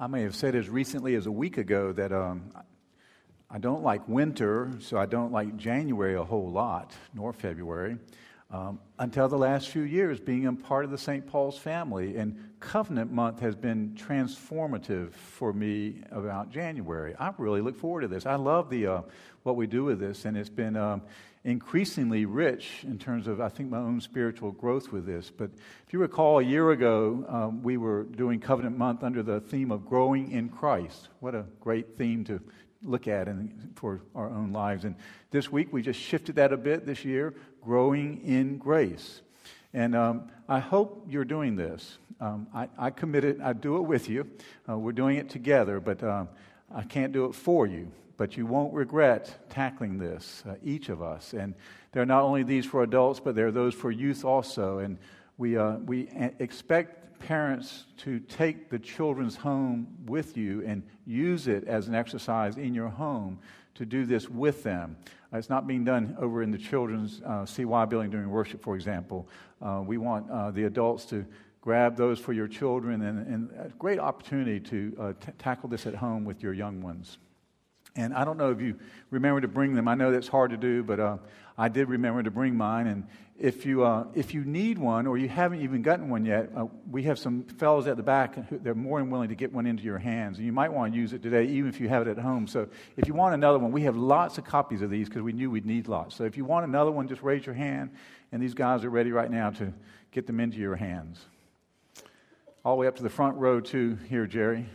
I may have said as recently as a week ago that um, I don't like winter, so I don't like January a whole lot, nor February, um, until the last few years being a part of the St. Paul's family. And Covenant Month has been transformative for me about January. I really look forward to this. I love the, uh, what we do with this, and it's been um, increasingly rich in terms of, I think, my own spiritual growth with this. But if you recall, a year ago, um, we were doing Covenant Month under the theme of growing in Christ. What a great theme to look at in, for our own lives. And this week, we just shifted that a bit this year growing in grace. And um, I hope you're doing this. Um, I, I it. I do it with you. Uh, we're doing it together, but um, I can't do it for you but you won't regret tackling this, uh, each of us. And there are not only these for adults, but there are those for youth also. And we, uh, we expect parents to take the children's home with you and use it as an exercise in your home to do this with them. Uh, it's not being done over in the children's uh, CY building during worship, for example. Uh, we want uh, the adults to grab those for your children and, and a great opportunity to uh, t- tackle this at home with your young ones. And I don't know if you remember to bring them. I know that's hard to do, but uh, I did remember to bring mine. And if you, uh, if you need one or you haven't even gotten one yet, uh, we have some fellows at the back who they're more than willing to get one into your hands. And you might want to use it today, even if you have it at home. So if you want another one, we have lots of copies of these because we knew we'd need lots. So if you want another one, just raise your hand. And these guys are ready right now to get them into your hands. All the way up to the front row, too, here, Jerry.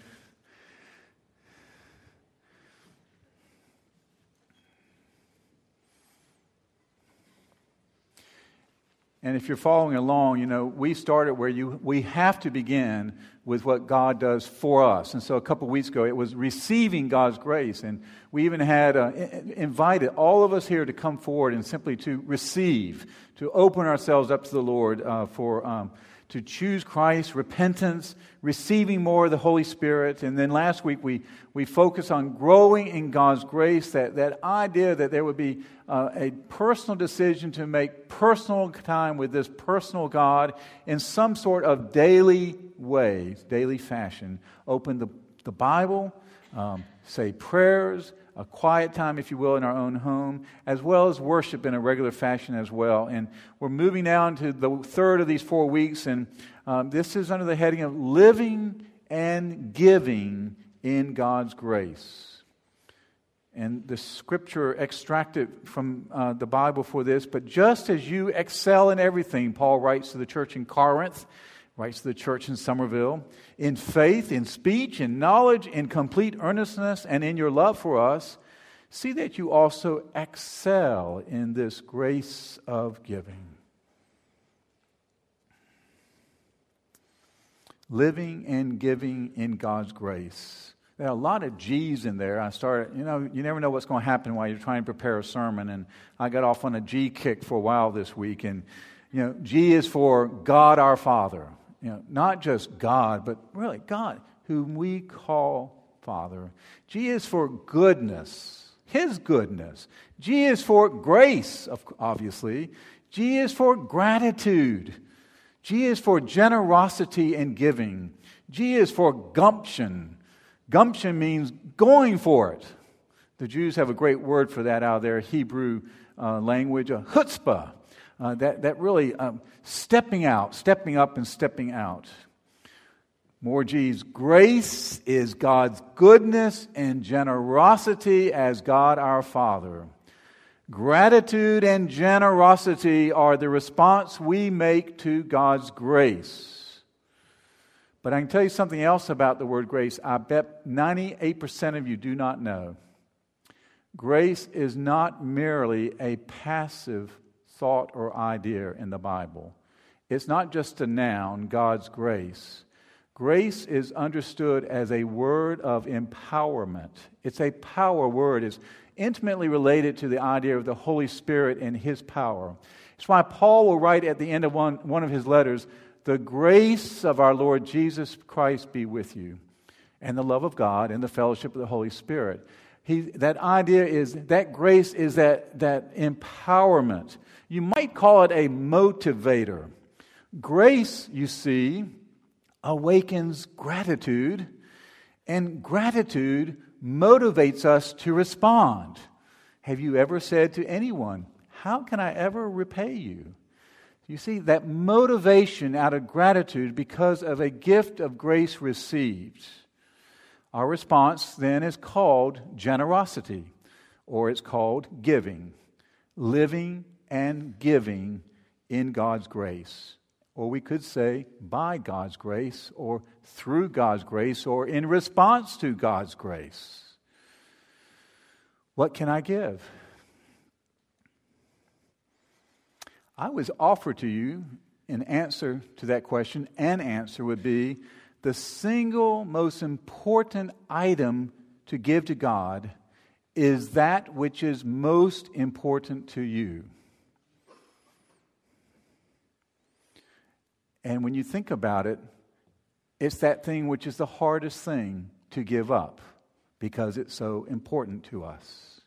And if you're following along, you know, we started where you, we have to begin with what God does for us. And so a couple of weeks ago, it was receiving God's grace. And we even had uh, invited all of us here to come forward and simply to receive, to open ourselves up to the Lord uh, for. Um, to choose Christ, repentance, receiving more of the Holy Spirit. And then last week we, we focused on growing in God's grace, that, that idea that there would be uh, a personal decision to make personal time with this personal God in some sort of daily way, daily fashion. Open the, the Bible, um, say prayers, a quiet time, if you will, in our own home, as well as worship in a regular fashion as well. And we're moving now into the third of these four weeks, and um, this is under the heading of living and giving in God's grace. And the scripture extracted from uh, the Bible for this, but just as you excel in everything, Paul writes to the church in Corinth, writes to the church in Somerville, in faith, in speech, in knowledge, in complete earnestness, and in your love for us, see that you also excel in this grace of giving. Living and giving in God's grace. There are a lot of G's in there. I started, you know, you never know what's going to happen while you're trying to prepare a sermon. And I got off on a G kick for a while this week. And, you know, G is for God our Father you know, not just God, but really God, whom we call Father. G is for goodness, His goodness. G is for grace, obviously. G is for gratitude. G is for generosity and giving. G is for gumption. Gumption means going for it. The Jews have a great word for that out of their Hebrew uh, language, a chutzpah uh, that, that really um, stepping out, stepping up, and stepping out. More G's. Grace is God's goodness and generosity as God our Father. Gratitude and generosity are the response we make to God's grace. But I can tell you something else about the word grace. I bet 98% of you do not know. Grace is not merely a passive thought or idea in the Bible. It's not just a noun, God's grace. Grace is understood as a word of empowerment. It's a power word. It's intimately related to the idea of the Holy Spirit and His power. It's why Paul will write at the end of one, one of his letters, The grace of our Lord Jesus Christ be with you, and the love of God and the fellowship of the Holy Spirit. He, that idea is that grace is that, that empowerment. You might call it a motivator. Grace, you see, awakens gratitude, And gratitude motivates us to respond. Have you ever said to anyone, How can I ever repay you? You see, that motivation out of gratitude because of a gift of grace received. Our response then is called generosity, or it's called giving, living and giving in God's grace. Or we could say by God's grace, or through God's grace, or in response to God's grace. What can I give? I was offered to you an answer to that question. An answer would be the single most important item to give to God is that which is most important to you. And when you think about it, it's that thing which is the hardest thing to give up because it's so important to us.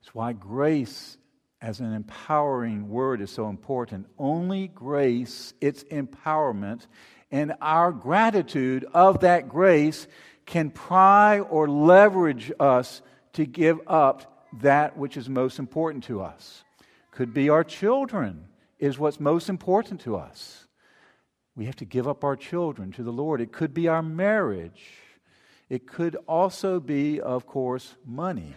It's why grace as an empowering word is so important. Only grace, its empowerment, and our gratitude of that grace can pry or leverage us to give up that which is most important to us. Could be our children, is what's most important to us. We have to give up our children to the Lord. It could be our marriage. It could also be, of course, money.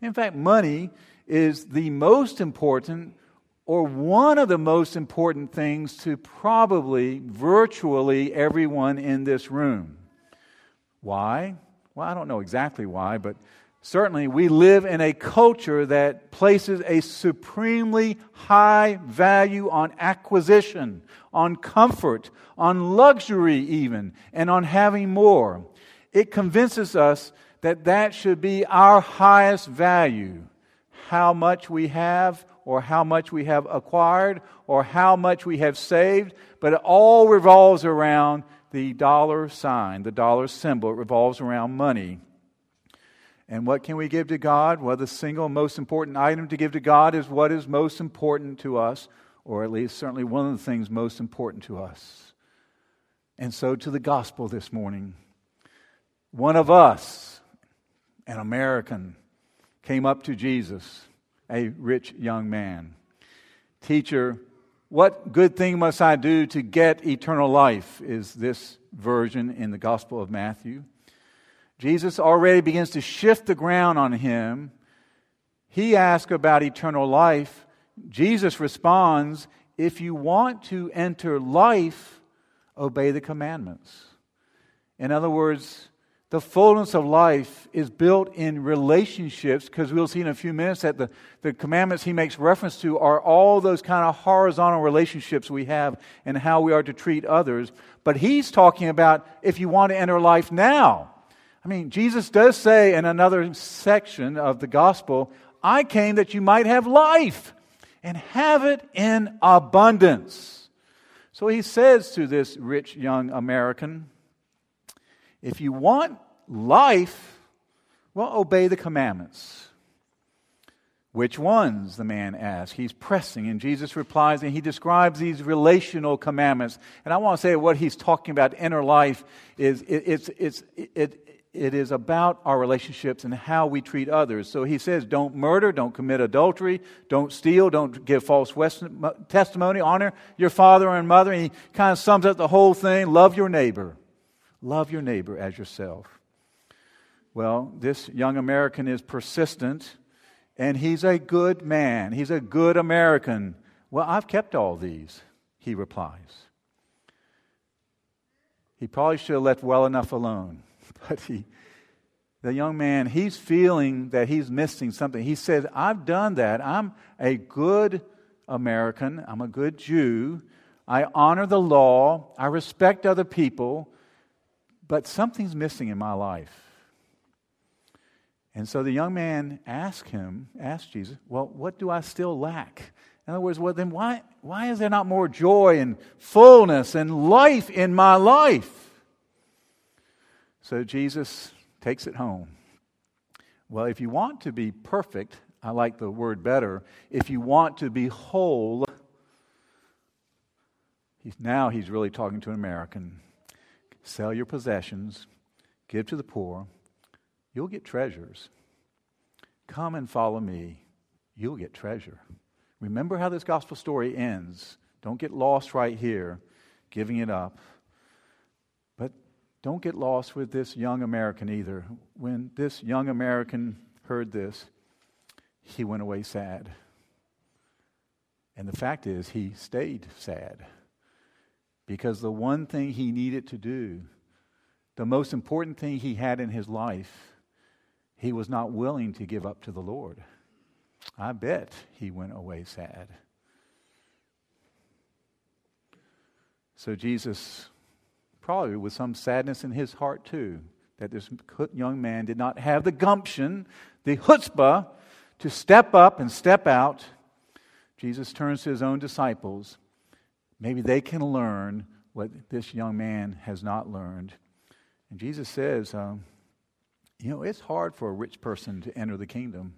In fact, money is the most important or one of the most important things to probably virtually everyone in this room. Why? Well, I don't know exactly why, but certainly we live in a culture that places a supremely high value on acquisition, on comfort, on luxury, even, and on having more. It convinces us that that should be our highest value how much we have or how much we have acquired or how much we have saved, but it all revolves around the dollar sign, the dollar symbol. It revolves around money. And what can we give to God? Well, the single most important item to give to God is what is most important to us, or at least certainly one of the things most important to us. And so to the gospel this morning. One of us, an American, came up to Jesus, a rich young man. Teacher, what good thing must I do to get eternal life? Is this version in the Gospel of Matthew. Jesus already begins to shift the ground on him. He asks about eternal life. Jesus responds, If you want to enter life, obey the commandments. In other words, the fullness of life is built in relationships because we'll see in a few minutes that the, the commandments he makes reference to are all those kind of horizontal relationships we have and how we are to treat others. But he's talking about if you want to enter life now. I mean, Jesus does say in another section of the gospel, I came that you might have life and have it in abundance. So he says to this rich young American, if you want life, well, obey the commandments. Which ones? The man asks. He's pressing, and Jesus replies, and he describes these relational commandments. And I want to say what he's talking about, inner life, is it, it's, it's, it, it is about our relationships and how we treat others. So he says, don't murder, don't commit adultery, don't steal, don't give false testimony, honor your father and mother. And he kind of sums up the whole thing love your neighbor. Love your neighbor as yourself. Well, this young American is persistent and he's a good man. He's a good American. Well, I've kept all these, he replies. He probably should have left well enough alone. But he, the young man, he's feeling that he's missing something. He says, I've done that. I'm a good American. I'm a good Jew. I honor the law. I respect other people but something's missing in my life. And so the young man asked him, asked Jesus, Well, what do I still lack? In other words, well, then why, why is there not more joy and fullness and life in my life? So Jesus takes it home. Well, if you want to be perfect, I like the word better. If you want to be whole, he's, now he's really talking to an American. Sell your possessions, give to the poor, you'll get treasures. Come and follow me, you'll get treasure. Remember how this gospel story ends. Don't get lost right here, giving it up. Don't get lost with this young American either. When this young American heard this, he went away sad. And the fact is, he stayed sad because the one thing he needed to do, the most important thing he had in his life, he was not willing to give up to the Lord. I bet he went away sad. So Jesus, probably with some sadness in his heart too, that this young man did not have the gumption, the chutzpah, to step up and step out. Jesus turns to his own disciples. Maybe they can learn what this young man has not learned. And Jesus says, um, you know, it's hard for a rich person to enter the kingdom.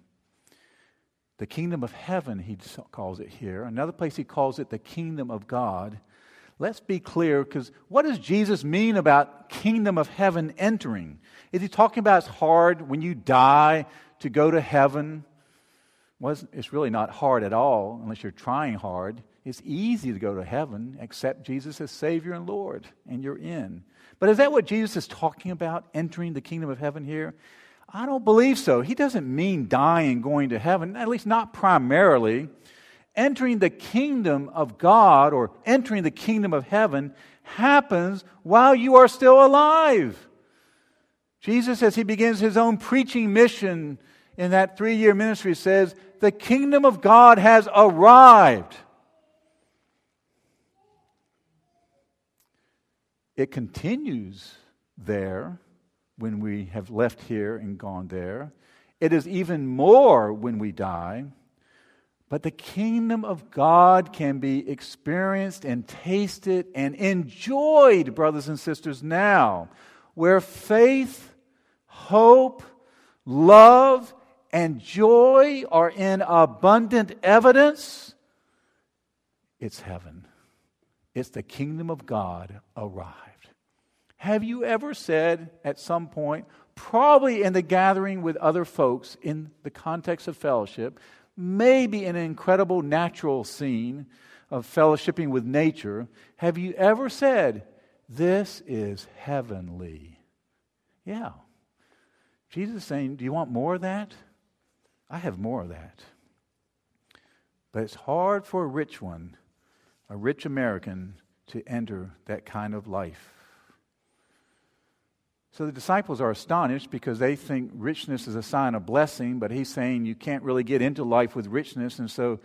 The kingdom of heaven, he calls it here. Another place he calls it the kingdom of God. Let's be clear, because what does Jesus mean about kingdom of heaven entering? Is he talking about it's hard when you die to go to heaven? Well, it's really not hard at all unless you're trying hard. It's easy to go to heaven, accept Jesus as Savior and Lord, and you're in. But is that what Jesus is talking about, entering the kingdom of heaven here? I don't believe so. He doesn't mean dying, going to heaven, at least not primarily. Entering the kingdom of God or entering the kingdom of heaven happens while you are still alive. Jesus, as he begins his own preaching mission in that three year ministry, says, The kingdom of God has arrived. It continues there when we have left here and gone there. It is even more when we die. But the kingdom of God can be experienced and tasted and enjoyed, brothers and sisters, now, where faith, hope, love, and joy are in abundant evidence. It's heaven. It's the kingdom of God arrived. Have you ever said at some point, probably in the gathering with other folks in the context of fellowship, maybe an incredible natural scene of fellowshipping with nature, have you ever said, This is heavenly? Yeah. Jesus is saying, Do you want more of that? I have more of that. But it's hard for a rich one, a rich American, to enter that kind of life. So the disciples are astonished because they think richness is a sign of blessing, but he's saying you can't really get into life with richness. And so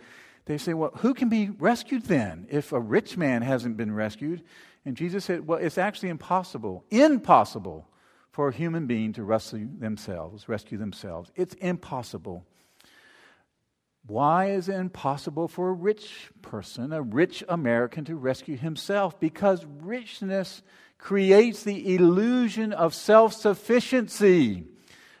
they say, Well, who can be rescued then if a rich man hasn't been rescued? And Jesus said, Well, it's actually impossible, impossible for a human being to rescue themselves, rescue themselves. It's impossible. Why is it impossible for a rich person, a rich American, to rescue himself? Because richness creates the illusion of self sufficiency.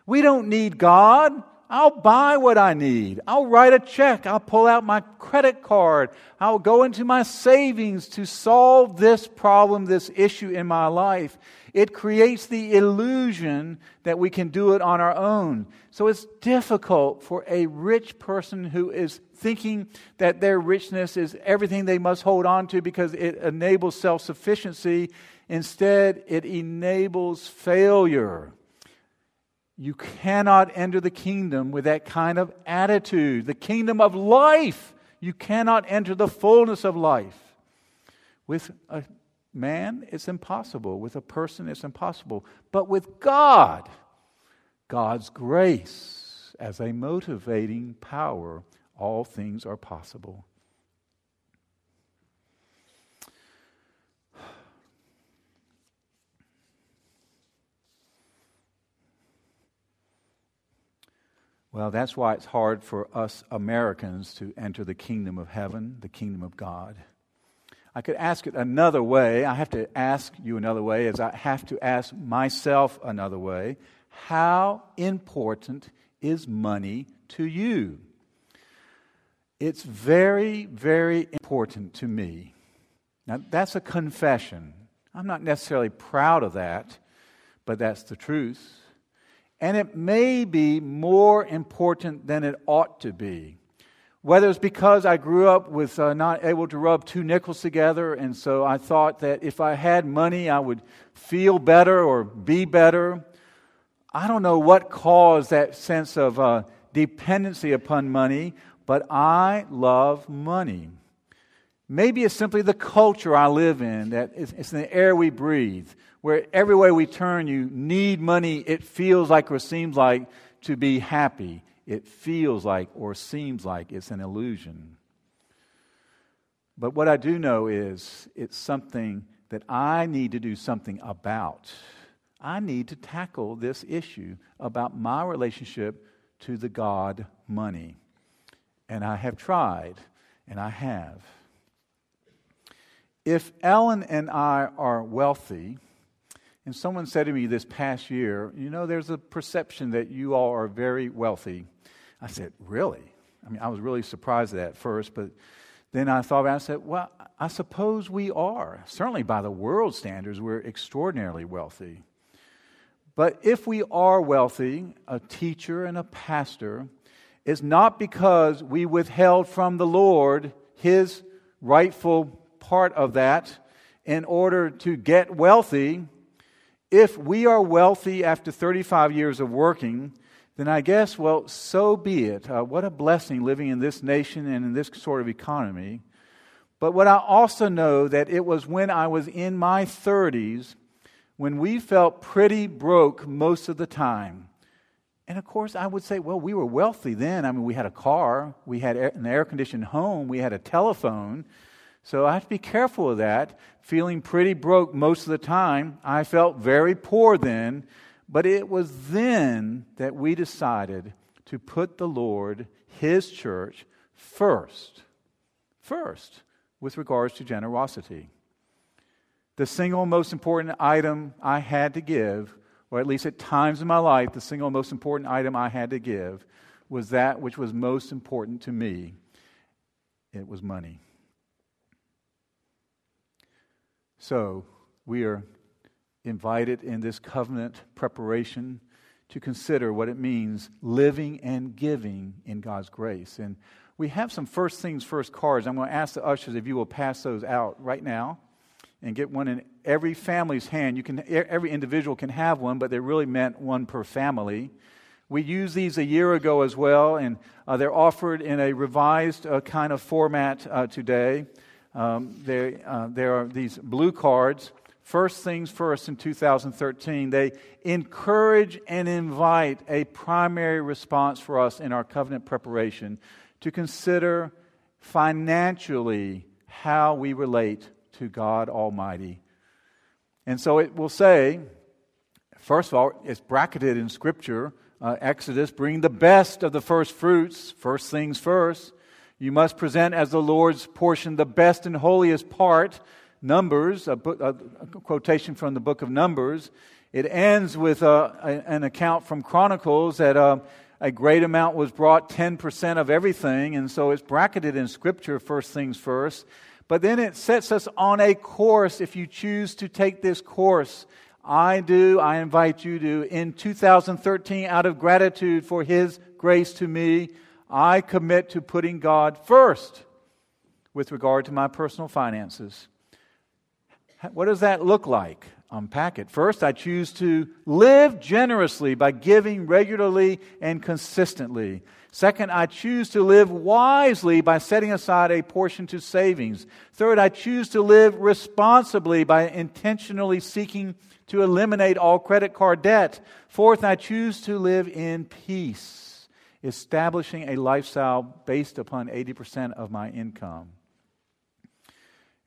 We don't need God. I'll buy what I need. I'll write a check. I'll pull out my credit card. I'll go into my savings to solve this problem, this issue in my life. It creates the illusion that we can do it on our own. So it's difficult for a rich person who is thinking that their richness is everything they must hold on to because it enables self sufficiency. Instead, it enables failure. You cannot enter the kingdom with that kind of attitude. The kingdom of life. You cannot enter the fullness of life. With a man, it's impossible. With a person, it's impossible. But with God, God's grace as a motivating power, all things are possible. Well, that's why it's hard for us Americans to enter the kingdom of heaven, the kingdom of God. I could ask it another way. I have to ask you another way, as I have to ask myself another way. How important is money to you? It's very, very important to me. Now, that's a confession. I'm not necessarily proud of that, but that's the truth. And it may be more important than it ought to be. Whether it's because I grew up with uh, not able to rub two nickels together, and so I thought that if I had money, I would feel better or be better. I don't know what caused that sense of uh, dependency upon money, but I love money. Maybe it's simply the culture I live in, that it's, it's the air we breathe, where everywhere we turn, you need money, it feels like or seems like to be happy. It feels like or seems like it's an illusion. But what I do know is it's something that I need to do something about. I need to tackle this issue about my relationship to the God money. And I have tried, and I have. If Ellen and I are wealthy, and someone said to me this past year, you know, there's a perception that you all are very wealthy. I said, really? I mean, I was really surprised at that first, but then I thought about it, I said, well, I suppose we are. Certainly by the world standards, we're extraordinarily wealthy. But if we are wealthy, a teacher and a pastor, it's not because we withheld from the Lord his rightful part of that in order to get wealthy. If we are wealthy after 35 years of working, then I guess, well, so be it. Uh, what a blessing living in this nation and in this sort of economy. But what I also know that it was when I was in my 30s when we felt pretty broke most of the time. And of course, I would say, well, we were wealthy then. I mean, we had a car, we had an air conditioned home, we had a telephone. So I have to be careful of that. Feeling pretty broke most of the time. I felt very poor then, but it was then that we decided to put the Lord, His church, first. First, with regards to generosity. The single most important item I had to give, or at least at times in my life, the single most important item I had to give was that which was most important to me. It was money. So, we are invited in this covenant preparation to consider what it means living and giving in God's grace. And we have some first things first cards. I'm going to ask the ushers if you will pass those out right now and get one in every family's hand. You can every individual can have one, but they're really meant one per family. We used these a year ago as well, and uh, they're offered in a revised uh, kind of format uh, today. Um, there, uh, there are these blue cards. First things first in 2013, they encourage and invite a primary response for us in our covenant preparation to consider financially how we relate to God Almighty. And so it will say, first of all, it's bracketed in Scripture. Uh, Exodus, bring the best of the first fruits, first things first. You must present as the Lord's portion the best and holiest part. Numbers, a, book, a quotation from the book of Numbers. It ends with uh, a, an account from Chronicles that uh, a great amount was brought, 10% of everything, and so it's bracketed in Scripture, first things first. But then it sets us on a course if you choose to take this course. I do, I invite you to, in 2013, out of gratitude for His grace to me, I commit to putting God first with regard to my personal finances. What does that look like? Unpack it. First, I choose to live generously by giving regularly and consistently. Second, I choose to live wisely by setting aside a portion to savings. Third, I choose to live responsibly by intentionally seeking to eliminate all credit card debt. Fourth, I choose to live in peace establishing a lifestyle based upon 80% of my income.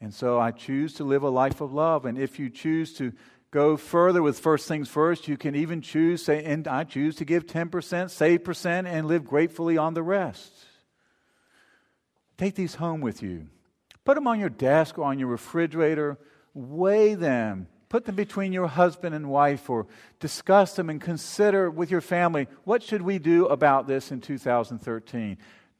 And so I choose to live a life of love. And if you choose to go further with first things first, you can even choose, say, and I choose to give 10%, save percent, and live gratefully on the rest. Take these home with you. Put them on your desk or on your refrigerator. Weigh them put them between your husband and wife or discuss them and consider with your family what should we do about this in 2013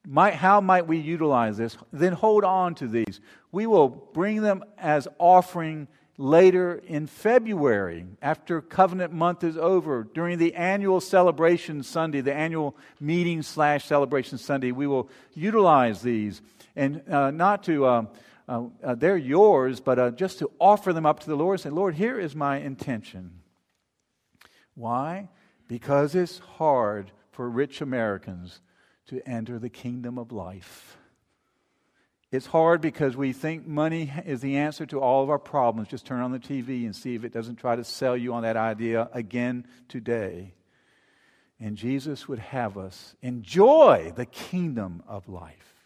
might, how might we utilize this? Then hold on to these. We will bring them as offering later in February, after covenant month is over, during the annual celebration Sunday, the annual meeting slash celebration Sunday, we will utilize these. And uh, not to, uh, uh, uh they're yours, but uh, just to offer them up to the Lord say, Lord, here is my intention. Why? Because it's hard for rich Americans to enter the kingdom of life. It's hard because we think money is the answer to all of our problems. Just turn on the TV and see if it doesn't try to sell you on that idea again today. And Jesus would have us enjoy the kingdom of life.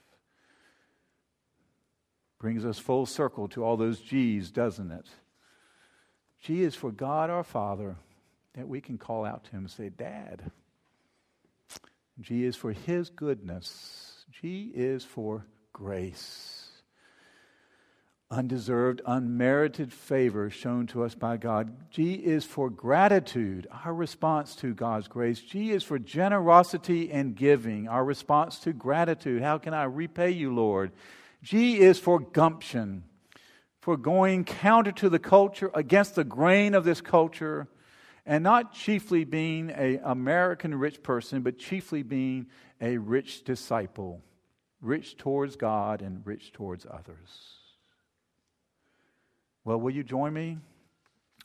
Brings us full circle to all those G's, doesn't it? G is for God our Father, that we can call out to Him and say, Dad. G is for His goodness. G is for grace. Undeserved, unmerited favor shown to us by God. G is for gratitude, our response to God's grace. G is for generosity and giving, our response to gratitude. How can I repay you, Lord? G is for gumption, for going counter to the culture, against the grain of this culture, and not chiefly being an American rich person, but chiefly being a rich disciple rich towards God and rich towards others. Well, will you join me?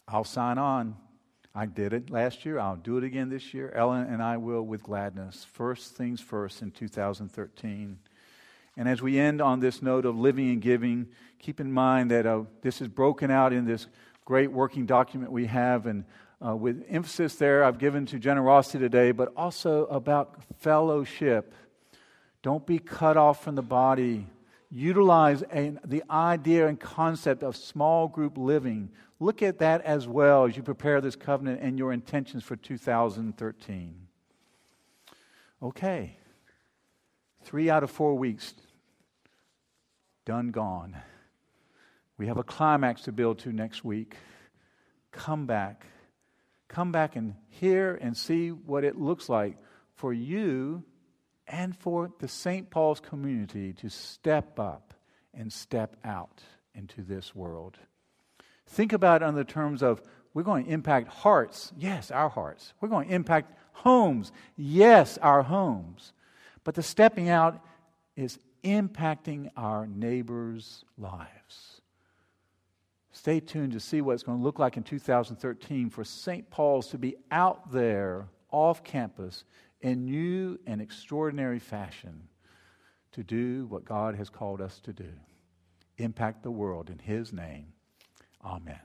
I'll sign on. I did it last year. I'll do it again this year. Ellen and I will with gladness. First things first in 2013. And as we end on this note of living and giving, keep in mind that uh, this is broken out in this great working document we have. And uh, with emphasis there, I've given to generosity today, but also about fellowship don't be cut off from the body. Utilize a, the idea and concept of small group living. Look at that as well as you prepare this covenant and your intentions for 2013. Okay. Three out of four weeks done, gone. We have a climax to build to next week. Come back. Come back and hear and see what it looks like for you and for the St. Paul's community to step up and step out into this world. Think about it on the terms of we're going to impact hearts. Yes, our hearts. We're going to impact homes. Yes, our homes. But the stepping out is impacting our neighbors' lives. Stay tuned to see what it's going to look like in 2013 for St. Paul's to be out there off campus in new and extraordinary fashion to do what God has called us to do impact the world in His name. Amen.